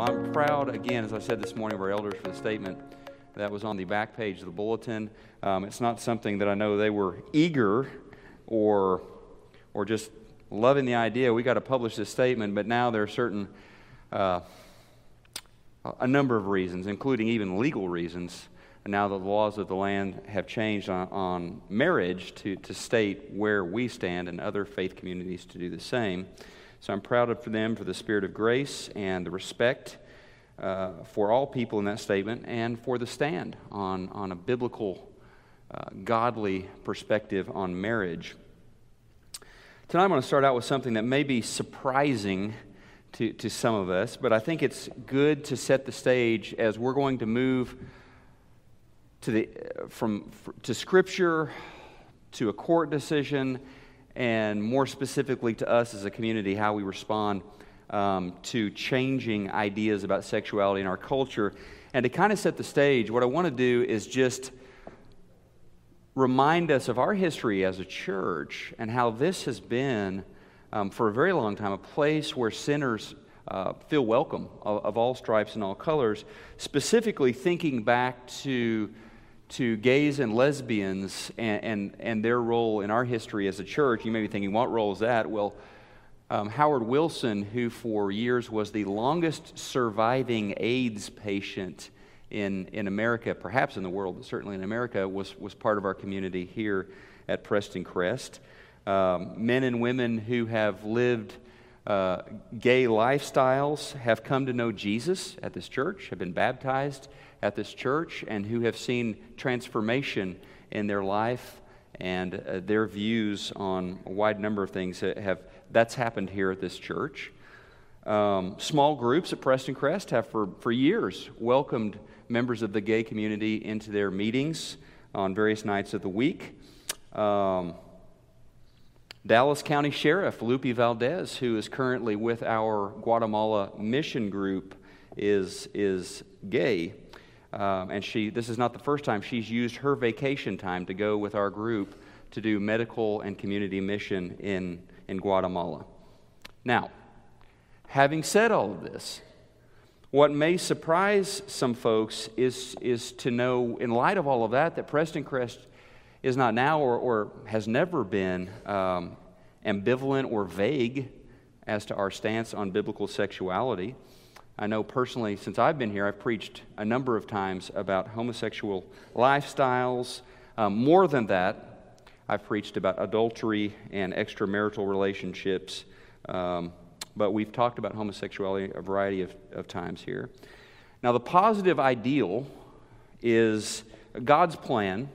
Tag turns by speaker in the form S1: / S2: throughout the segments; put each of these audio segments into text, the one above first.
S1: Well, I'm proud, again, as I said this morning, of our elders for the statement that was on the back page of the bulletin. Um, it's not something that I know they were eager or, or just loving the idea. We got to publish this statement, but now there are certain, uh, a number of reasons, including even legal reasons. now the laws of the land have changed on, on marriage to, to state where we stand and other faith communities to do the same. So I'm proud of them for the spirit of grace and the respect uh, for all people in that statement and for the stand on, on a biblical, uh, godly perspective on marriage. Tonight I'm going to start out with something that may be surprising to, to some of us, but I think it's good to set the stage as we're going to move to the, from, to Scripture, to a court decision, and more specifically to us as a community, how we respond um, to changing ideas about sexuality in our culture. And to kind of set the stage, what I want to do is just remind us of our history as a church and how this has been, um, for a very long time, a place where sinners uh, feel welcome of, of all stripes and all colors, specifically thinking back to to gays and lesbians and, and, and, their role in our history as a church, you may be thinking, what role is that? Well, um, Howard Wilson, who for years was the longest surviving AIDS patient in, in America, perhaps in the world, but certainly in America, was, was part of our community here at Preston Crest. Um, men and women who have lived uh, gay lifestyles have come to know Jesus at this church, have been baptized at this church and who have seen transformation in their life and uh, their views on a wide number of things that have that's happened here at this church. Um, small groups at preston crest have for, for years welcomed members of the gay community into their meetings on various nights of the week. Um, dallas county sheriff lupe valdez who is currently with our guatemala mission group is, is gay um, and she, this is not the first time she's used her vacation time to go with our group to do medical and community mission in, in Guatemala. Now, having said all of this, what may surprise some folks is, is to know, in light of all of that, that Preston Crest is not now or, or has never been um, ambivalent or vague as to our stance on biblical sexuality. I know personally, since I've been here, I've preached a number of times about homosexual lifestyles. Um, more than that, I've preached about adultery and extramarital relationships. Um, but we've talked about homosexuality a variety of, of times here. Now, the positive ideal is God's plan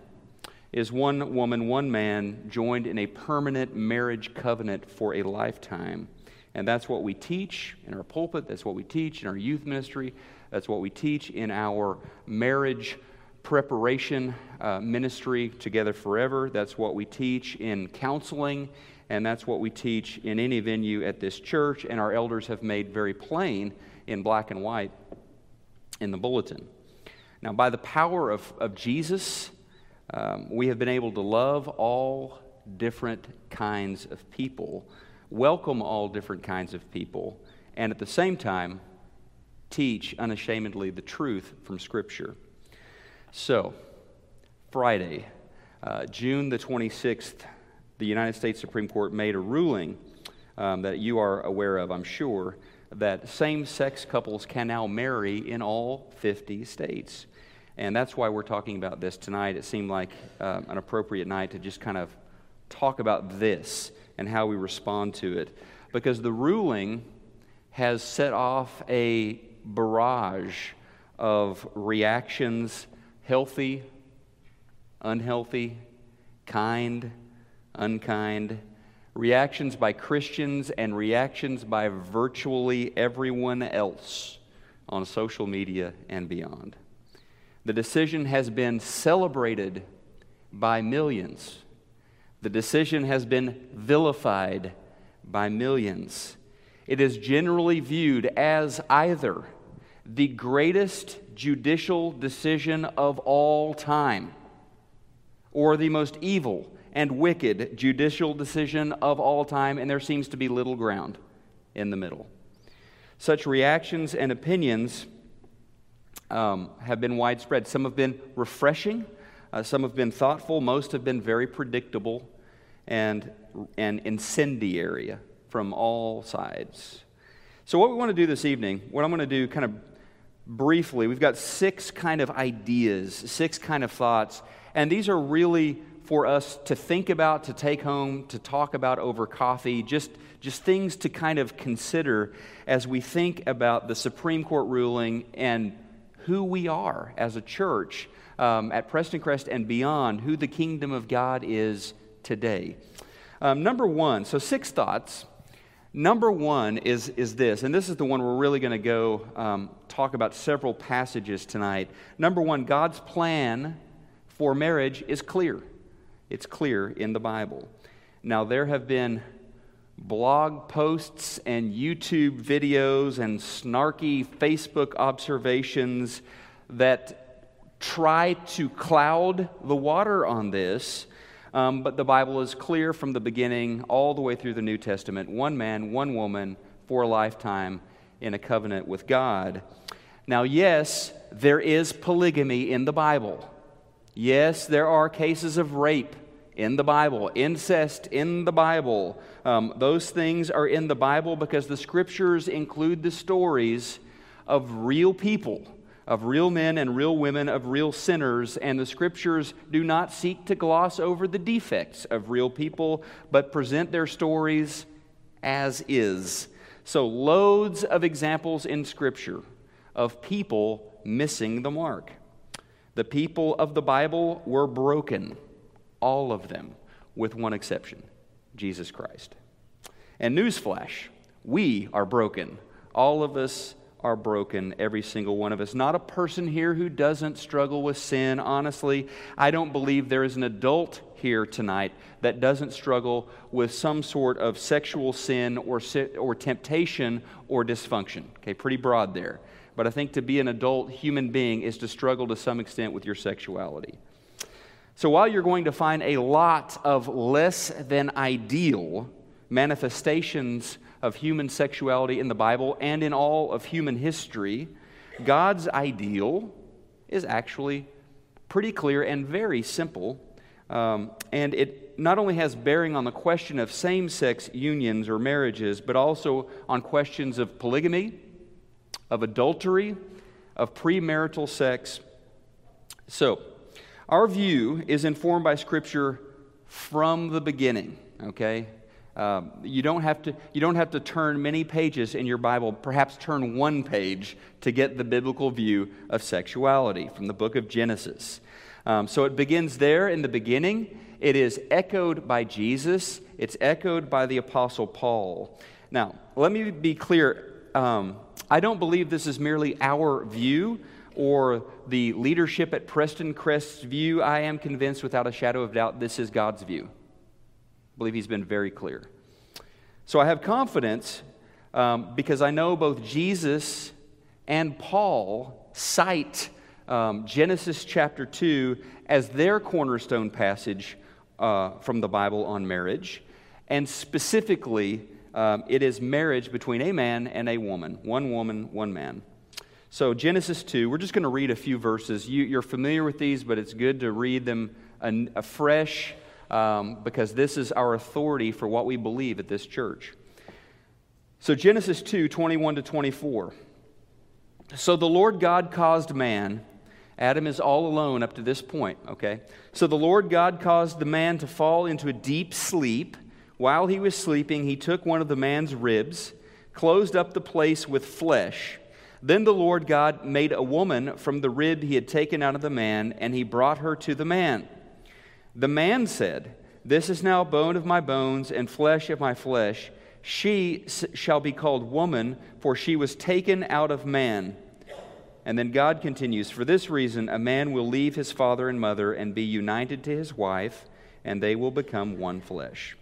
S1: is one woman, one man joined in a permanent marriage covenant for a lifetime. And that's what we teach in our pulpit, that's what we teach in our youth ministry, that's what we teach in our marriage preparation uh, ministry, Together Forever. That's what we teach in counseling, and that's what we teach in any venue at this church, and our elders have made very plain in black and white in the bulletin. Now, by the power of, of Jesus, um, we have been able to love all different kinds of people welcome all different kinds of people, and at the same time, teach unashamedly the truth from Scripture. So, Friday, uh, June the 26th, the United States Supreme Court made a ruling um, that you are aware of, I'm sure, that same sex couples can now marry in all 50 states. And that's why we're talking about this tonight. It seemed like uh, an appropriate night to just kind of talk about this and how we respond to it. Because the ruling has set off a barrage of reactions healthy, unhealthy, kind, unkind, reactions by Christians and reactions by virtually everyone else on social media and beyond. The decision has been celebrated by millions the decision has been vilified by millions. It is generally viewed as either the greatest judicial decision of all time or the most evil and wicked judicial decision of all time, and there seems to be little ground in the middle. Such reactions and opinions um, have been widespread. Some have been refreshing, uh, some have been thoughtful, most have been very predictable and, and incendiary from all sides. So, what we want to do this evening, what I'm going to do kind of briefly, we've got six kind of ideas, six kind of thoughts, and these are really for us to think about, to take home, to talk about over coffee, just, just things to kind of consider as we think about the Supreme Court ruling and who we are as a church um, at Preston Crest and beyond, who the kingdom of God is today. Um, number one, so six thoughts. Number one is, is this, and this is the one we're really going to go um, talk about several passages tonight. Number one, God's plan for marriage is clear. It's clear in the Bible. Now, there have been blog posts and YouTube videos and snarky Facebook observations that try to cloud the water on this. Um, but the Bible is clear from the beginning all the way through the New Testament one man, one woman for a lifetime in a covenant with God. Now, yes, there is polygamy in the Bible. Yes, there are cases of rape in the Bible, incest in the Bible. Um, those things are in the Bible because the scriptures include the stories of real people of real men and real women, of real sinners, and the scriptures do not seek to gloss over the defects of real people, but present their stories as is. So, loads of examples in scripture of people missing the mark. The people of the Bible were broken, all of them, with one exception Jesus Christ. And newsflash, we are broken. All of us are broken, every single one of us. Not a person here who doesn't struggle with sin. Honestly, I don't believe there is an adult here tonight that doesn't struggle with some sort of sexual sin or, or temptation or dysfunction. Okay, pretty broad there. But I think to be an adult human being is to struggle to some extent with your sexuality. So while you're going to find a lot of less than ideal manifestations of human sexuality in the Bible and in all of human history, God's ideal is actually pretty clear and very simple. Um, and it not only has bearing on the question of same sex unions or marriages, but also on questions of polygamy, of adultery, of premarital sex. So, our view is informed by Scripture from the beginning, okay? Um, you, don't have to, you don't have to turn many pages in your Bible, perhaps turn one page to get the biblical view of sexuality from the book of Genesis. Um, so it begins there in the beginning. It is echoed by Jesus, it's echoed by the Apostle Paul. Now, let me be clear. Um, I don't believe this is merely our view or the leadership at Preston Crest's view. I am convinced without a shadow of doubt this is God's view. I believe he's been very clear. So I have confidence um, because I know both Jesus and Paul cite um, Genesis chapter 2 as their cornerstone passage uh, from the Bible on marriage. And specifically, um, it is marriage between a man and a woman, one woman, one man. So, Genesis 2, we're just going to read a few verses. You, are familiar with these, but it's good to read them afresh um, because this is our authority for what we believe at this church. So, Genesis 2 21 to 24. So the Lord God caused man, Adam is all alone up to this point, okay? So the Lord God caused the man to fall into a deep sleep. While he was sleeping, he took one of the man's ribs, closed up the place with flesh. Then the Lord God made a woman from the rib he had taken out of the man, and he brought her to the man. The man said, This is now bone of my bones and flesh of my flesh. She shall be called woman, for she was taken out of man. And then God continues, For this reason, a man will leave his father and mother and be united to his wife, and they will become one flesh.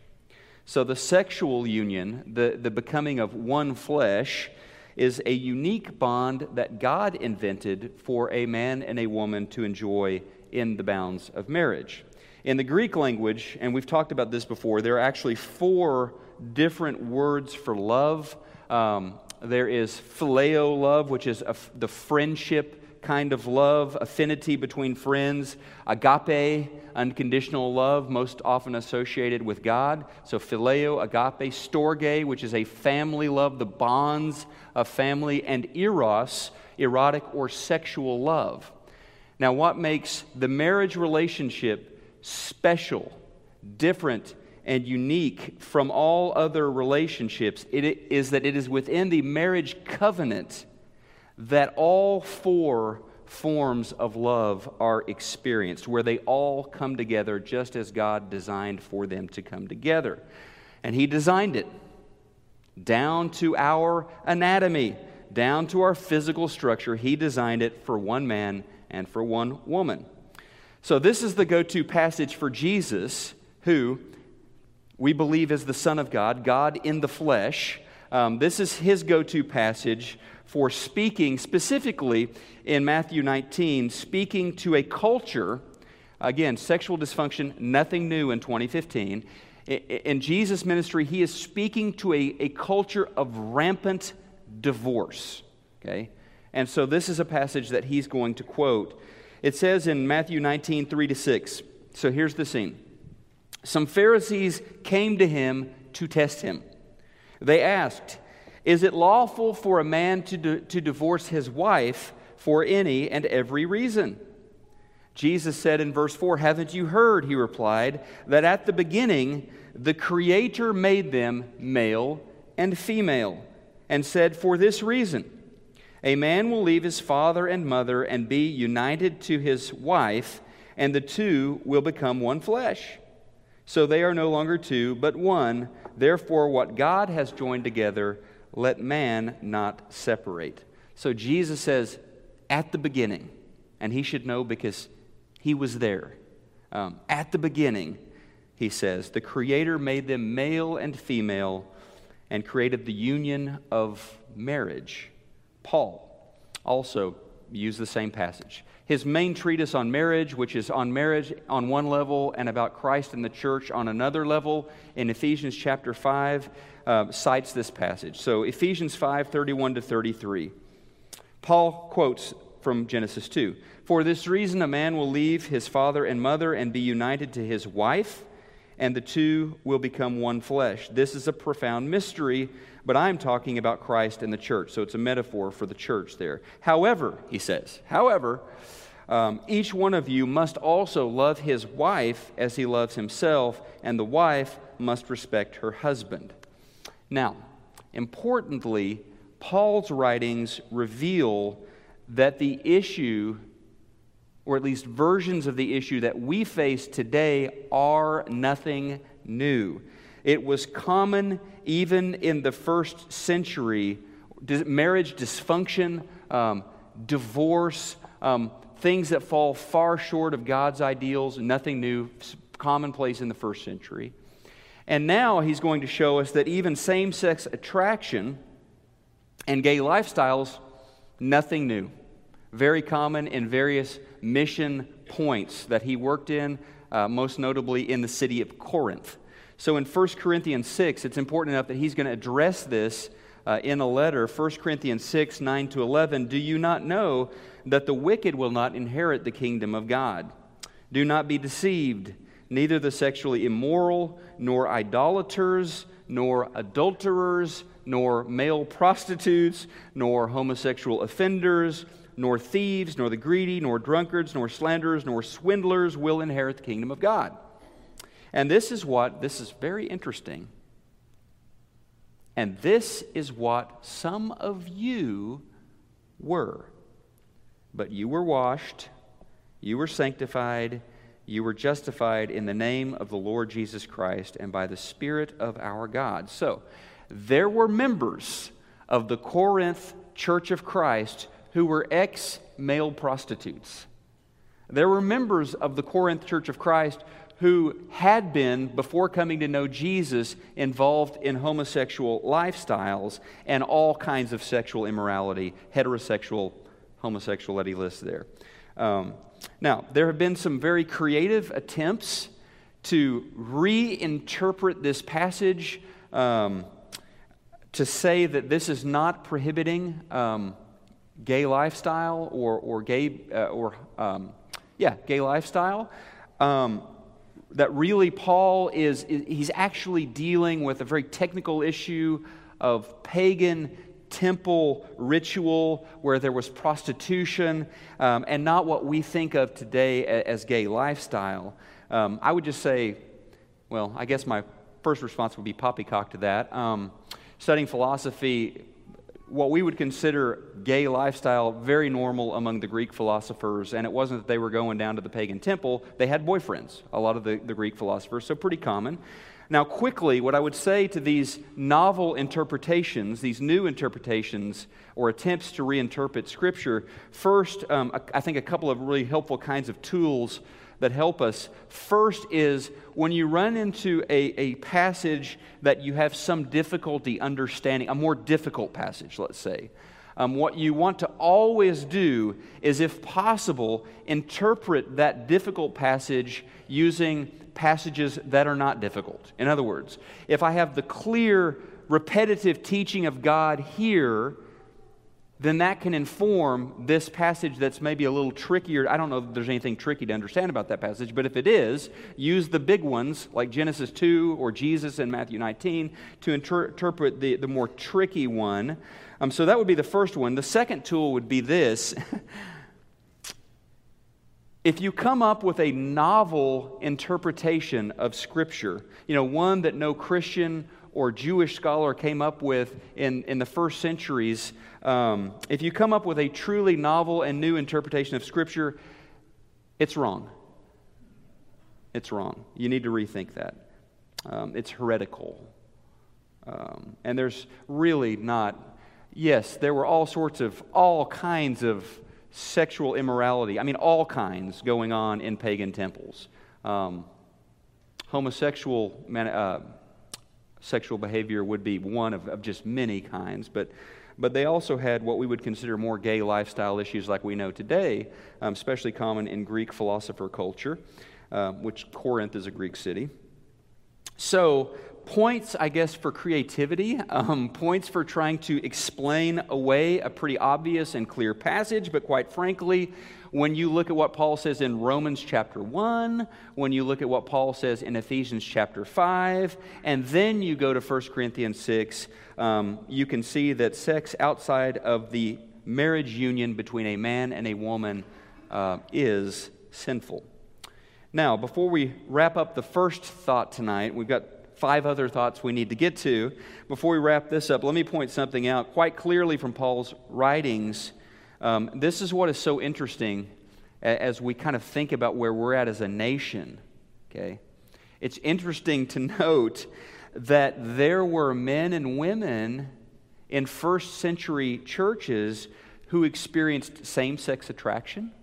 S1: So the sexual union, the, the becoming of one flesh, is a unique bond that God invented for a man and a woman to enjoy in the bounds of marriage. In the Greek language, and we've talked about this before, there are actually four different words for love. Um, there is phileo love, which is the friendship kind of love, affinity between friends, agape, unconditional love, most often associated with God. So, phileo, agape, storge, which is a family love, the bonds of family, and eros, erotic or sexual love. Now, what makes the marriage relationship special, different, and unique from all other relationships it is that it is within the marriage covenant that all four forms of love are experienced, where they all come together just as God designed for them to come together. And He designed it down to our anatomy, down to our physical structure. He designed it for one man and for one woman. So, this is the go to passage for Jesus, who we believe is the Son of God, God in the flesh. Um, this is his go to passage for speaking, specifically in Matthew 19, speaking to a culture, again, sexual dysfunction, nothing new in 2015. In Jesus' ministry, he is speaking to a, a culture of rampant divorce. Okay? And so this is a passage that he's going to quote. It says in Matthew 19, 3 to 6. So here's the scene. Some Pharisees came to him to test him. They asked, is it lawful for a man to, to divorce his wife for any and every reason? Jesus said in verse 4, Haven't you heard, he replied, that at the beginning the Creator made them male and female, and said, For this reason, a man will leave his father and mother and be united to his wife, and the two will become one flesh. So they are no longer two, but one. Therefore, what God has joined together, let man not separate. So Jesus says, at the beginning, and he should know because he was there. Um, at the beginning, he says, the Creator made them male and female and created the union of marriage. Paul also used the same passage. His main treatise on marriage, which is on marriage on one level and about Christ and the church on another level, in Ephesians chapter 5, uh, cites this passage. So Ephesians 5 31 to 33. Paul quotes from Genesis 2 For this reason, a man will leave his father and mother and be united to his wife, and the two will become one flesh. This is a profound mystery, but I'm talking about Christ and the church. So it's a metaphor for the church there. However, he says, however, um, each one of you must also love his wife as he loves himself, and the wife must respect her husband. Now, importantly, Paul's writings reveal that the issue, or at least versions of the issue that we face today, are nothing new. It was common even in the first century marriage dysfunction, um, divorce, um, things that fall far short of God's ideals, nothing new, commonplace in the first century. And now he's going to show us that even same sex attraction and gay lifestyles, nothing new. Very common in various mission points that he worked in, uh, most notably in the city of Corinth. So in 1 Corinthians 6, it's important enough that he's going to address this uh, in a letter. 1 Corinthians 6, 9 to 11. Do you not know that the wicked will not inherit the kingdom of God? Do not be deceived. Neither the sexually immoral, nor idolaters, nor adulterers, nor male prostitutes, nor homosexual offenders, nor thieves, nor the greedy, nor drunkards, nor slanderers, nor swindlers will inherit the kingdom of God. And this is what, this is very interesting. And this is what some of you were. But you were washed, you were sanctified, you were justified in the name of the Lord Jesus Christ and by the Spirit of our God. So, there were members of the Corinth Church of Christ who were ex male prostitutes. There were members of the Corinth Church of Christ who had been, before coming to know Jesus, involved in homosexual lifestyles and all kinds of sexual immorality, heterosexual homosexuality lists there. Um, now, there have been some very creative attempts to reinterpret this passage um, to say that this is not prohibiting um, gay lifestyle or, or gay, uh, or, um, yeah, gay lifestyle. Um, that really Paul is, he's actually dealing with a very technical issue of pagan temple ritual where there was prostitution um, and not what we think of today as gay lifestyle. Um, I would just say, well, I guess my first response would be poppycock to that. Um, studying philosophy, what we would consider gay lifestyle very normal among the Greek philosophers, and it wasn't that they were going down to the pagan temple. They had boyfriends, a lot of the, the Greek philosophers, so pretty common. Now, quickly, what I would say to these novel interpretations, these new interpretations or attempts to reinterpret Scripture, first, um, I think a couple of really helpful kinds of tools that help us. First is when you run into a, a passage that you have some difficulty understanding, a more difficult passage, let's say. Um, what you want to always do is, if possible, interpret that difficult passage using passages that are not difficult. In other words, if I have the clear, repetitive teaching of God here, then that can inform this passage that's maybe a little trickier. I don't know if there's anything tricky to understand about that passage, but if it is, use the big ones like Genesis 2 or Jesus in Matthew 19 to inter- interpret the, the more tricky one. Um, so that would be the first one. The second tool would be this. if you come up with a novel interpretation of Scripture, you know, one that no Christian or Jewish scholar came up with in, in the first centuries, um, if you come up with a truly novel and new interpretation of Scripture, it's wrong. It's wrong. You need to rethink that. Um, it's heretical. Um, and there's really not, yes, there were all sorts of, all kinds of sexual immorality. I mean, all kinds going on in pagan temples. Um, homosexual man, uh, sexual behavior would be one of, of just many kinds, but, but they also had what we would consider more gay lifestyle issues like we know today, um, especially common in Greek philosopher culture, uh, which Corinth is a Greek city. So, points, I guess, for creativity, um, points for trying to explain away a pretty obvious and clear passage, but quite frankly, when you look at what Paul says in Romans chapter 1, when you look at what Paul says in Ephesians chapter 5, and then you go to 1 Corinthians 6, um, you can see that sex outside of the marriage union between a man and a woman uh, is sinful. Now, before we wrap up the first thought tonight, we've got five other thoughts we need to get to. Before we wrap this up, let me point something out quite clearly from Paul's writings. Um, this is what is so interesting as we kind of think about where we're at as a nation. Okay? It's interesting to note that there were men and women in first century churches who experienced same sex attraction.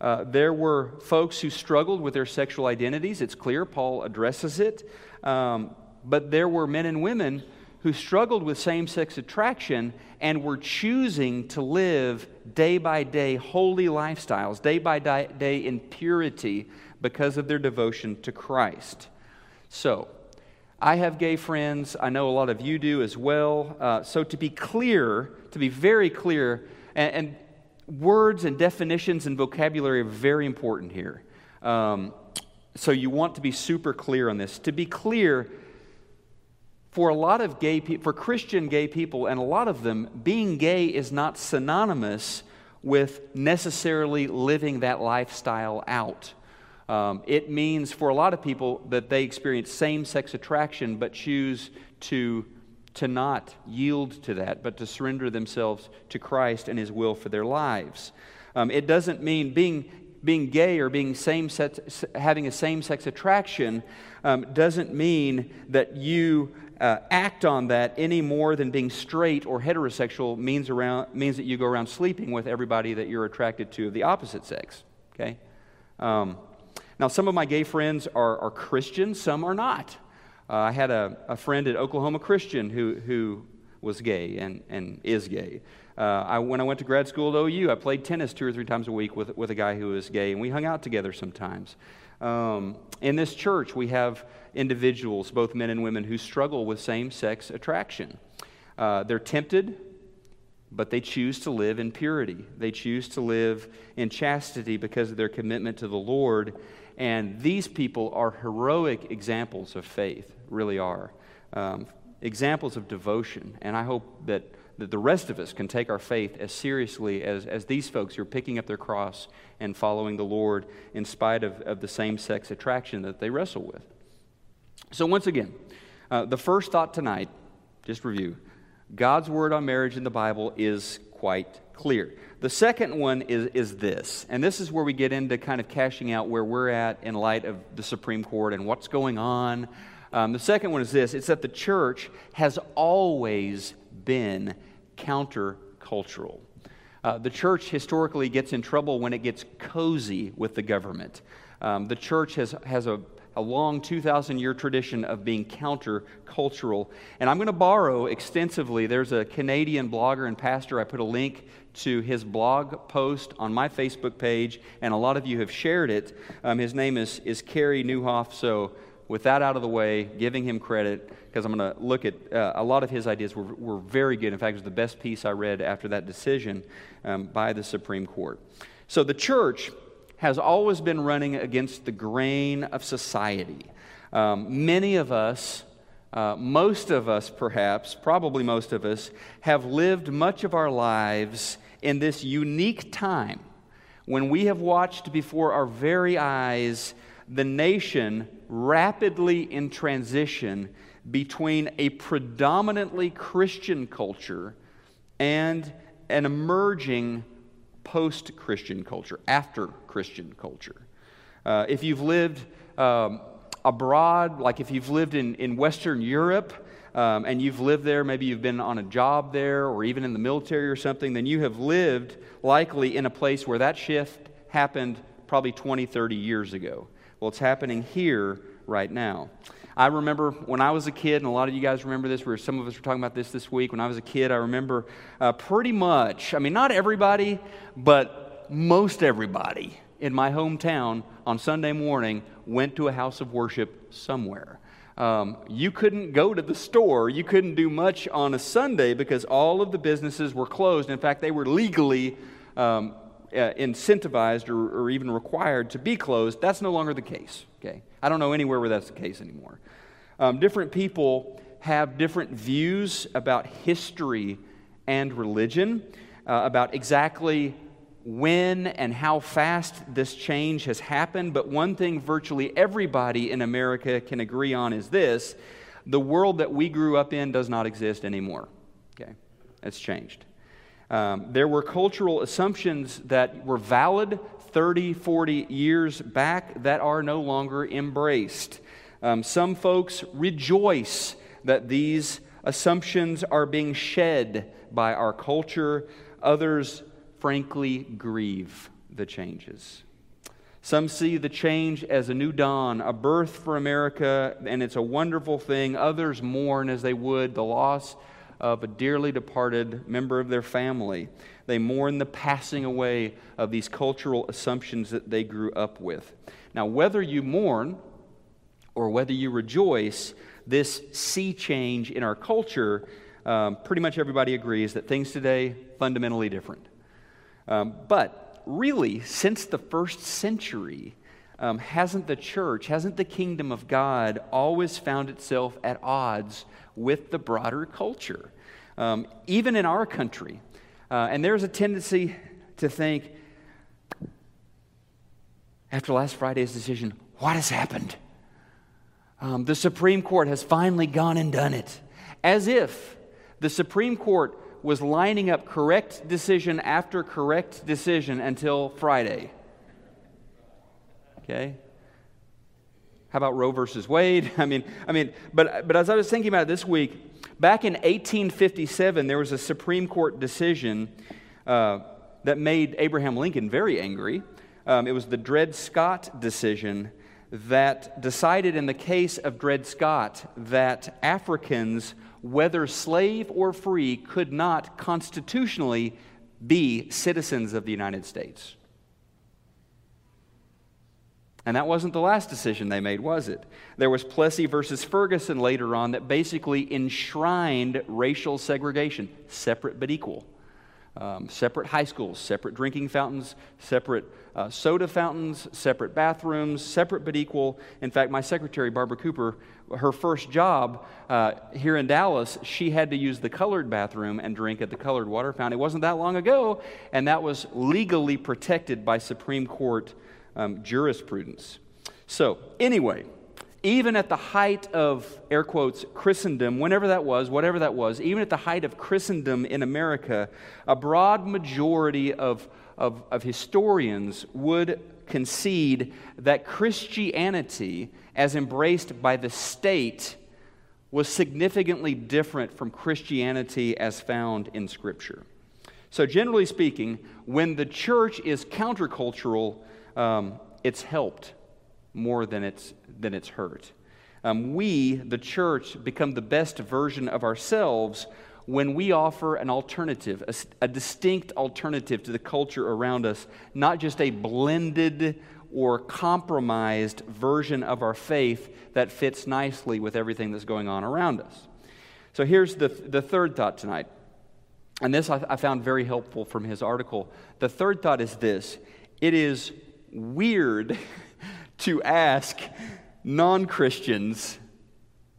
S1: Uh, there were folks who struggled with their sexual identities. It's clear Paul addresses it. Um, but there were men and women who struggled with same sex attraction and were choosing to live day by day holy lifestyles, day by day in purity because of their devotion to Christ. So, I have gay friends. I know a lot of you do as well. Uh, so, to be clear, to be very clear, and, and, words and definitions and vocabulary are very important here. Um, so, you want to be super clear on this. To be clear, for a lot of gay people, for Christian gay people, and a lot of them, being gay is not synonymous with necessarily living that lifestyle out. Um, it means for a lot of people that they experience same sex attraction but choose to, to not yield to that, but to surrender themselves to Christ and His will for their lives. Um, it doesn't mean being, being gay or being same sex, having a same sex attraction um, doesn't mean that you uh, act on that any more than being straight or heterosexual means, around, means that you go around sleeping with everybody that you're attracted to of the opposite sex. Okay? Um, now, some of my gay friends are, are Christians, some are not. Uh, I had a, a friend at Oklahoma Christian who, who was gay and, and is gay. Uh, I, when I went to grad school at OU, I played tennis two or three times a week with, with a guy who was gay, and we hung out together sometimes. Um, in this church, we have individuals, both men and women, who struggle with same sex attraction. Uh, they're tempted, but they choose to live in purity. They choose to live in chastity because of their commitment to the Lord. And these people are heroic examples of faith, really are. Um, examples of devotion. And I hope that, that the rest of us can take our faith as seriously as, as these folks who are picking up their cross and following the Lord in spite of, of the same sex attraction that they wrestle with. So, once again, uh, the first thought tonight, just review God's word on marriage in the Bible is quite clear. The second one is, is this, and this is where we get into kind of cashing out where we're at in light of the Supreme Court and what's going on. Um, the second one is this it's that the church has always been countercultural. Uh, the church historically gets in trouble when it gets cozy with the government. Um, the church has, has a a long 2,000 year tradition of being countercultural. And I'm going to borrow extensively. There's a Canadian blogger and pastor. I put a link to his blog post on my Facebook page, and a lot of you have shared it. Um, his name is, is Carey Nieuwhof. So, with that out of the way, giving him credit, because I'm going to look at uh, a lot of his ideas were, were very good. In fact, it was the best piece I read after that decision um, by the Supreme Court. So, the church has always been running against the grain of society. Um, many of us, uh, most of us perhaps, probably most of us, have lived much of our lives in this unique time when we have watched before our very eyes the nation rapidly in transition between a predominantly Christian culture and an emerging post Christian culture, after Christian culture. Uh, if you've lived um, abroad, like if you've lived in, in Western Europe, um, and you've lived there, maybe you've been on a job there or even in the military or something, then you have lived likely in a place where that shift happened probably 20, 30 years ago. Well, it's happening here right now. I remember when I was a kid, and a lot of you guys remember this, where some of us were talking about this this week. When I was a kid, I remember uh, pretty much, I mean, not everybody, but most everybody in my hometown on Sunday morning went to a house of worship somewhere. Um, you couldn't go to the store. You couldn't do much on a Sunday because all of the businesses were closed. In fact, they were legally um, uh, incentivized or, or, even required to be closed. That's no longer the case. Okay, I don't know anywhere where that's the case anymore. Um, different people have different views about history and religion, uh, about exactly when and how fast this change has happened. But one thing virtually everybody in America can agree on is this the world that we grew up in does not exist anymore. Okay, it's changed. Um, there were cultural assumptions that were valid 30, 40 years back that are no longer embraced. Um, some folks rejoice that these assumptions are being shed by our culture, others, frankly, grieve the changes. Some see the change as a new dawn, a birth for America, and it's a wonderful thing. Others mourn as they would the loss of a dearly departed member of their family. They mourn the passing away of these cultural assumptions that they grew up with. Now, whether you mourn or whether you rejoice, this sea change in our culture, um, pretty much everybody agrees that things today fundamentally different. Um, but really, since the first century, um, hasn't the church, hasn't the kingdom of God always found itself at odds with the broader culture, um, even in our country. Uh, and there's a tendency to think, after last Friday's decision, what has happened? Um, the Supreme Court has finally gone and done it. As if the Supreme Court was lining up correct decision after correct decision until Friday. Okay? How about Roe versus Wade? I mean, I mean, but, but as I was thinking about it this week, back in 1857, there was a Supreme Court decision uh, that made Abraham Lincoln very angry. Um, it was the Dred Scott decision that decided in the case of Dred Scott that Africans, whether slave or free, could not constitutionally be citizens of the United States. And that wasn't the last decision they made, was it? There was Plessy versus Ferguson later on that basically enshrined racial segregation, separate but equal. Um, separate high schools, separate drinking fountains, separate uh, soda fountains, separate bathrooms, separate but equal. In fact, my secretary, Barbara Cooper, her first job uh, here in Dallas, she had to use the colored bathroom and drink at the colored water fountain. It wasn't that long ago, and that was legally protected by Supreme Court um, jurisprudence. So, anyway, even at the height of, air quotes, Christendom, whenever that was, whatever that was, even at the height of Christendom in America, a broad majority of, of, of historians would concede that Christianity, as embraced by the state, was significantly different from Christianity as found in Scripture. So, generally speaking, when the church is countercultural, um, it's helped more than it's, than it's hurt. Um, we, the church, become the best version of ourselves when we offer an alternative, a, a, distinct alternative to the culture around us, not just a blended or compromised version of our faith that fits nicely with everything that's going on around us. So here's the, the third thought tonight. And this I, I found very helpful from his article. The third thought is this it is weird to ask non Christians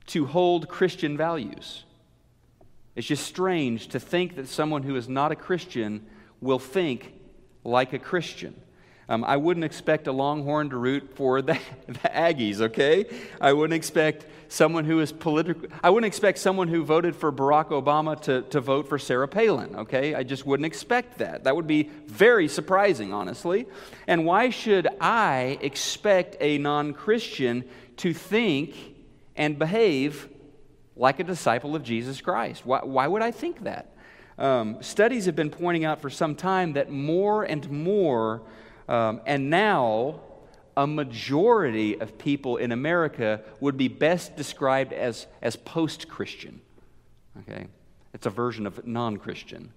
S1: to hold Christian values. It's just strange to think that someone who is not a Christian will think like a Christian. Um, I wouldn't expect a Longhorn to root for the, the Aggies, okay? I wouldn't expect someone who is political. I wouldn't expect someone who voted for Barack Obama to, to vote for Sarah Palin, okay? I just wouldn't expect that. That would be very surprising, honestly. And why should I expect a non Christian to think and behave like a disciple of Jesus Christ? Why, why would I think that? Um, studies have been pointing out for some time that more and more um, and now, a majority of people in America would be best described as, as post Christian. Okay? It's a version of non Christian.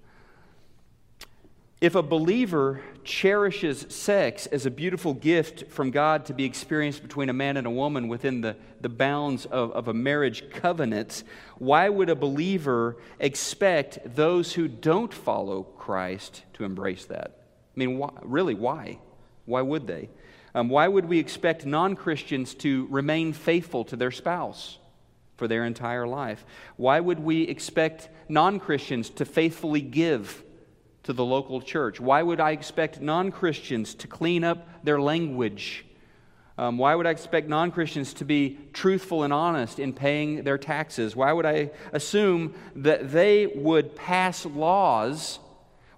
S1: If a believer cherishes sex as a beautiful gift from God to be experienced between a man and a woman within the, the bounds of, of a marriage covenant, why would a believer expect those who don't follow Christ to embrace that? I mean, why, really, why? Why would they? Um, why would we expect non Christians to remain faithful to their spouse for their entire life? Why would we expect non Christians to faithfully give to the local church? Why would I expect non Christians to clean up their language? Um, why would I expect non Christians to be truthful and honest in paying their taxes? Why would I assume that they would pass laws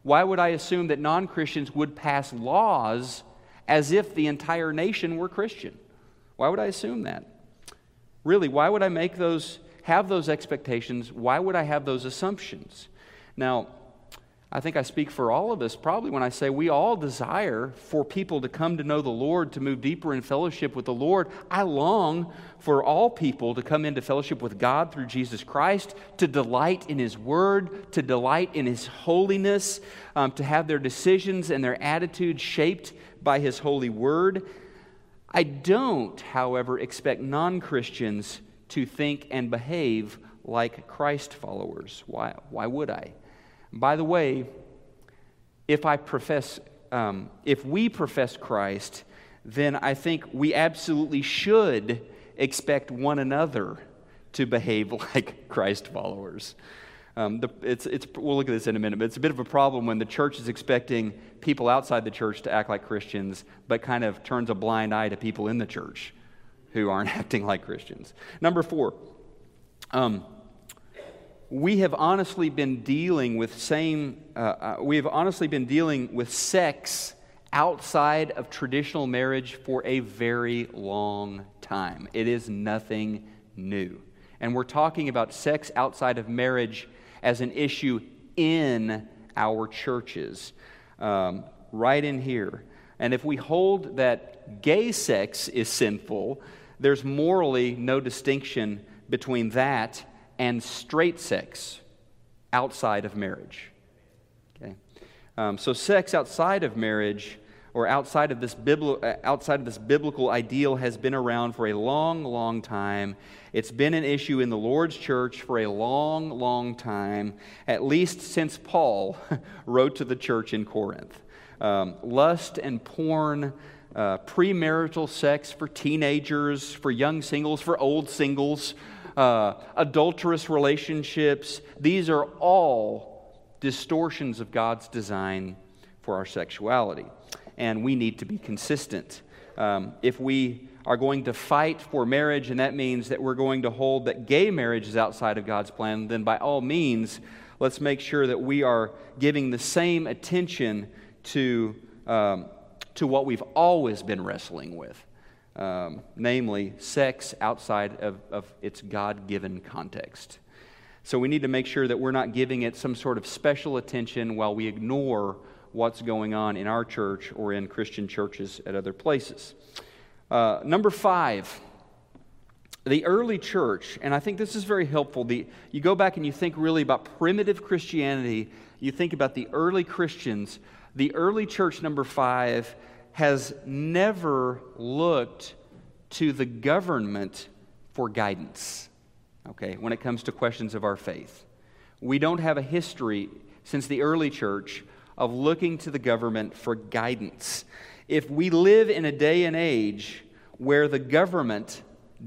S1: why would I assume that non Christians would pass laws as if the entire nation were Christian? Why would I assume that? Really, why would I make those, have those expectations? Why would I have those assumptions? Now, I think I speak for all of us probably when I say we all desire for people to come to know the Lord, to move deeper in fellowship with the Lord. I long for all people to come into fellowship with God through Jesus Christ, to delight in His Word, to delight in His holiness, um, to have their decisions and their attitudes shaped by His holy Word. I don't, however, expect non Christians to think and behave like Christ followers. Why, why would I? By the way, if I profess, um, if we profess Christ, then I think we absolutely should expect one another to behave like Christ followers. Um, the, it's, it's, we'll look at this in a minute, but it's a bit of a problem when the church is expecting people outside the church to act like Christians, but kind of turns a blind eye to people in the church who aren't acting like Christians. Number four, um, we have honestly been dealing with same uh, uh, we have honestly been dealing with sex outside of traditional marriage for a very long time it is nothing new and we're talking about sex outside of marriage as an issue in our churches um, right in here and if we hold that gay sex is sinful there's morally no distinction between that and straight sex outside of marriage. Okay? Um, so, sex outside of marriage or outside of, this uh, outside of this biblical ideal has been around for a long, long time. It's been an issue in the Lord's church for a long, long time, at least since Paul wrote to the church in Corinth. Um, lust and porn, uh, premarital sex for teenagers, for young singles, for old singles, uh, adulterous relationships, these are all distortions of God's design for our sexuality and we need to be consistent. Um, if we are going to fight for marriage, and that means that we're going to hold that gay marriage is outside of God's plan, then by all means, let's make sure that we are giving the same attention to, um, to what we've always been wrestling with, um, namely sex outside of, of its God given context. So we need to make sure that we're not giving it some sort of special attention while we ignore what's going on in our church or in Christian churches at other places. Uh, number five, the early church, and I think this is very helpful. The, you go back and you think really about primitive Christianity, you think about the early Christians. The early church, number five, has never looked to the government for guidance, okay, when it comes to questions of our faith. We don't have a history since the early church of looking to the government for guidance. If we live in a day and age where the government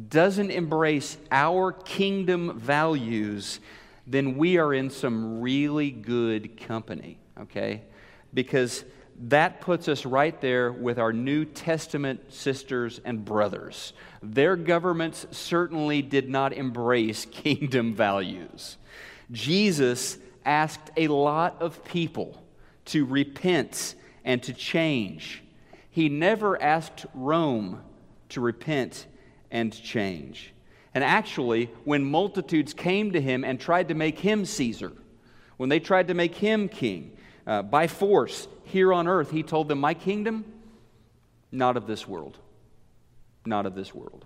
S1: doesn't embrace our kingdom values, then we are in some really good company, okay? Because that puts us right there with our New Testament sisters and brothers. Their governments certainly did not embrace kingdom values. Jesus asked a lot of people to repent and to change. He never asked Rome to repent and change. And actually, when multitudes came to him and tried to make him Caesar, when they tried to make him king uh, by force here on earth, he told them, My kingdom, not of this world. Not of this world.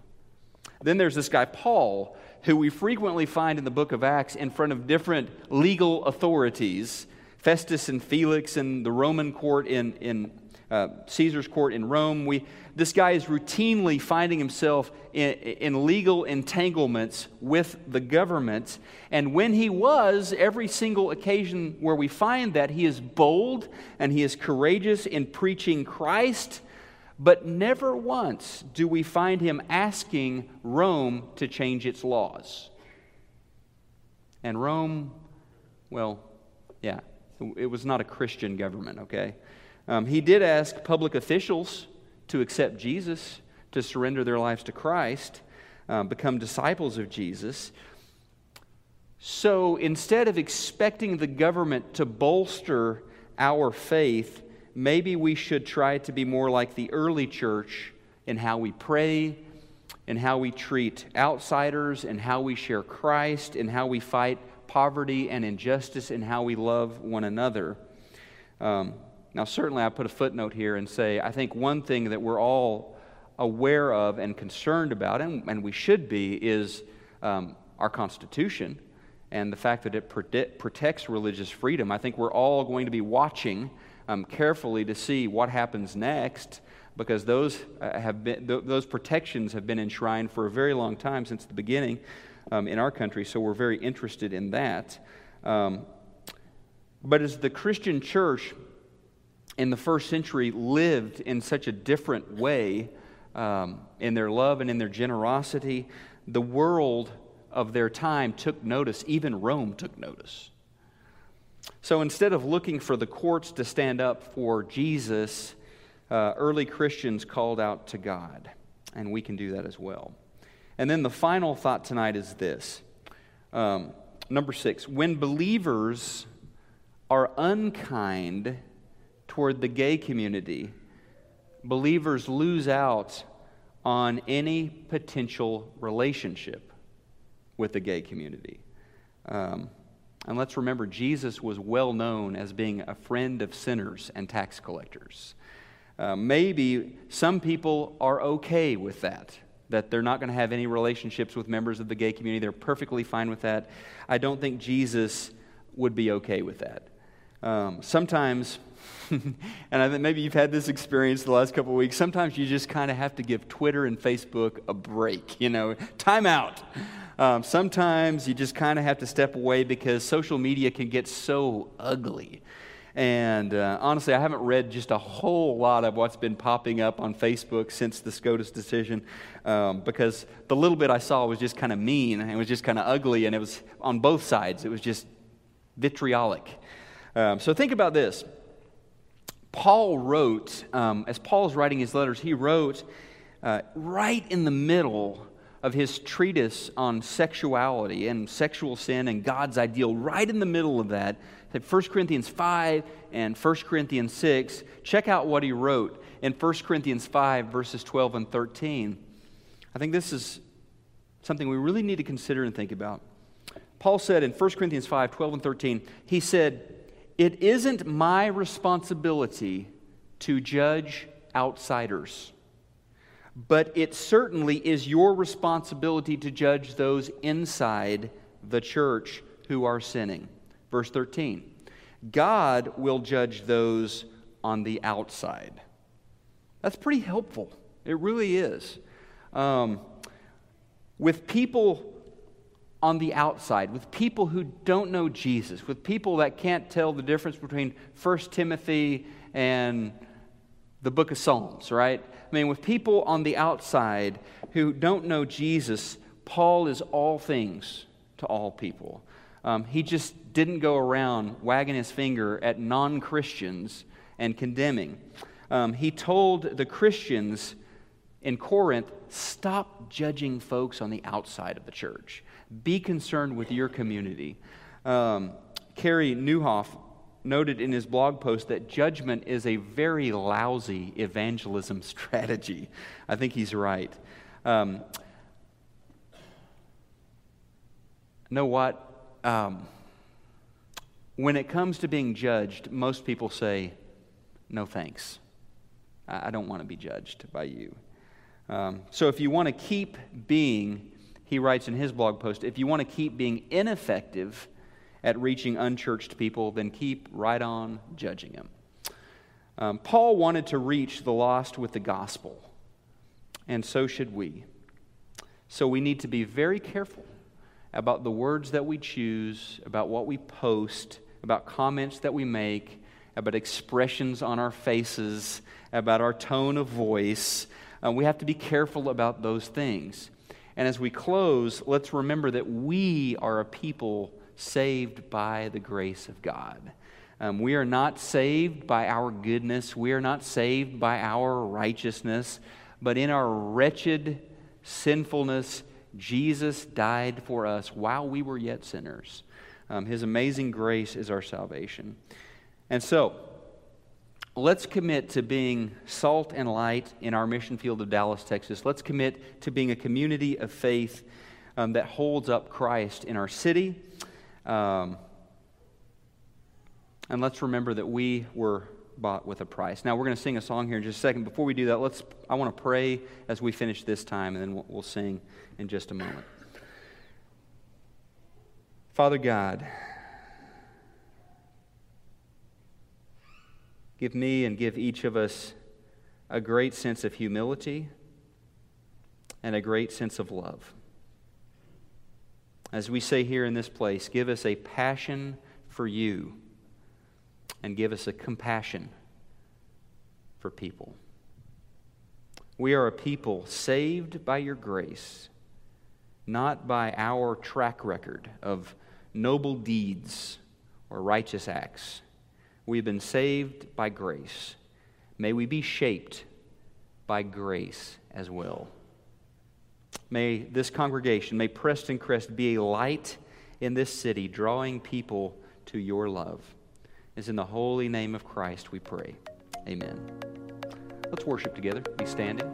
S1: Then there's this guy, Paul, who we frequently find in the book of Acts in front of different legal authorities Festus and Felix in the Roman court in, in uh, Caesar's court in Rome. We, this guy is routinely finding himself in, in, legal entanglements with the government. And when he was, every single occasion where we find that, he is bold and he is courageous in preaching Christ. But never once do we find him asking Rome to change its laws. And Rome, well, yeah, it was not a Christian government, okay? Um, he did ask public officials to accept Jesus, to surrender their lives to Christ, um, become disciples of Jesus. So instead of expecting the government to bolster our faith, maybe we should try to be more like the early church in how we pray, in how we treat outsiders, in how we share Christ, in how we fight poverty and injustice in how we love one another. Um, now, certainly, I put a footnote here and say I think one thing that we're all aware of and concerned about, and, and we should be, is um, our Constitution and the fact that it prote- protects religious freedom. I think we're all going to be watching um, carefully to see what happens next because those, uh, have been, th- those protections have been enshrined for a very long time since the beginning um, in our country, so we're very interested in that. Um, but as the Christian church in the first century lived in such a different way um, in their love and in their generosity, the world of their time took notice. Even Rome took notice. So instead of looking for the courts to stand up for Jesus, uh, early Christians called out to God, and we can do that as well. And then the final thought tonight is this um, number six when believers are unkind toward the gay community, believers lose out on any potential relationship with the gay community. Um, and let's remember, Jesus was well known as being a friend of sinners and tax collectors. Uh, maybe some people are okay with that that they're not going to have any relationships with members of the gay community. They're perfectly fine with that. I don't think Jesus would be okay with that. Um, sometimes, and I think maybe you've had this experience the last couple weeks, sometimes you just kind of have to give Twitter and Facebook a break, you know, time out. Um, sometimes you just kind of have to step away because social media can get so ugly. And uh, honestly, I haven't read just a whole lot of what's been popping up on Facebook since the SCOTUS decision um, because the little bit I saw was just kind of mean and it was just kind of ugly and it was on both sides. It was just vitriolic. Um, so think about this. Paul wrote, um, as Paul's writing his letters, he wrote uh, right in the middle of his treatise on sexuality and sexual sin and God's ideal, right in the middle of that, 1 Corinthians 5 and 1 Corinthians 6, check out what he wrote in 1 Corinthians 5, verses 12 and 13. I think this is something we really need to consider and think about. Paul said in 1 Corinthians 5, 12 and 13, he said, It isn't my responsibility to judge outsiders, but it certainly is your responsibility to judge those inside the church who are sinning. Verse 13 God will judge those on the outside. That's pretty helpful. It really is. Um, with people on the outside, with people who don't know Jesus, with people that can't tell the difference between 1 Timothy and the book of Psalms, right? I mean, with people on the outside who don't know Jesus, Paul is all things to all people. Um, he just didn't go around wagging his finger at non Christians and condemning. Um, he told the Christians in Corinth stop judging folks on the outside of the church, be concerned with your community. Um, Carey Nieuwhof noted in his blog post that judgment is a very lousy evangelism strategy. I think he's right. Um, know what? Um, when it comes to being judged, most people say, no thanks. I don't want to be judged by you. Um, so if you want to keep being, he writes in his blog post, if you want to keep being ineffective at reaching unchurched people, then keep right on judging them. Um, Paul wanted to reach the lost with the gospel, and so should we. So we need to be very careful about the words that we choose, about what we post, about comments that we make, about expressions on our faces, about our tone of voice. Uh, we have to be careful about those things. And as we close, let's remember that we are a people saved by the grace of God. Um, we are not saved by our goodness, we are not saved by our righteousness, but in our wretched sinfulness, Jesus died for us while we were yet sinners. Um, his amazing grace is our salvation. And so, let's commit to being salt and light in our mission field of Dallas, Texas. Let's commit to being a community of faith um, that holds up Christ in our city. Um, and let's remember that we were bought with a price. Now, we're going to sing a song here in just a second. Before we do that, let's, I want to pray as we finish this time, and then we'll, we'll sing in just a moment. Father God, give me and give each of us a great sense of humility and a great sense of love. As we say here in this place, give us a passion for you and give us a compassion for people. We are a people saved by your grace, not by our track record of noble deeds or righteous acts. We've been saved by grace. May we be shaped by grace as well. May this congregation, may Prestoncrest be a light in this city, drawing people to your love. It's in the holy name of Christ we pray. Amen. Let's worship together. Be standing.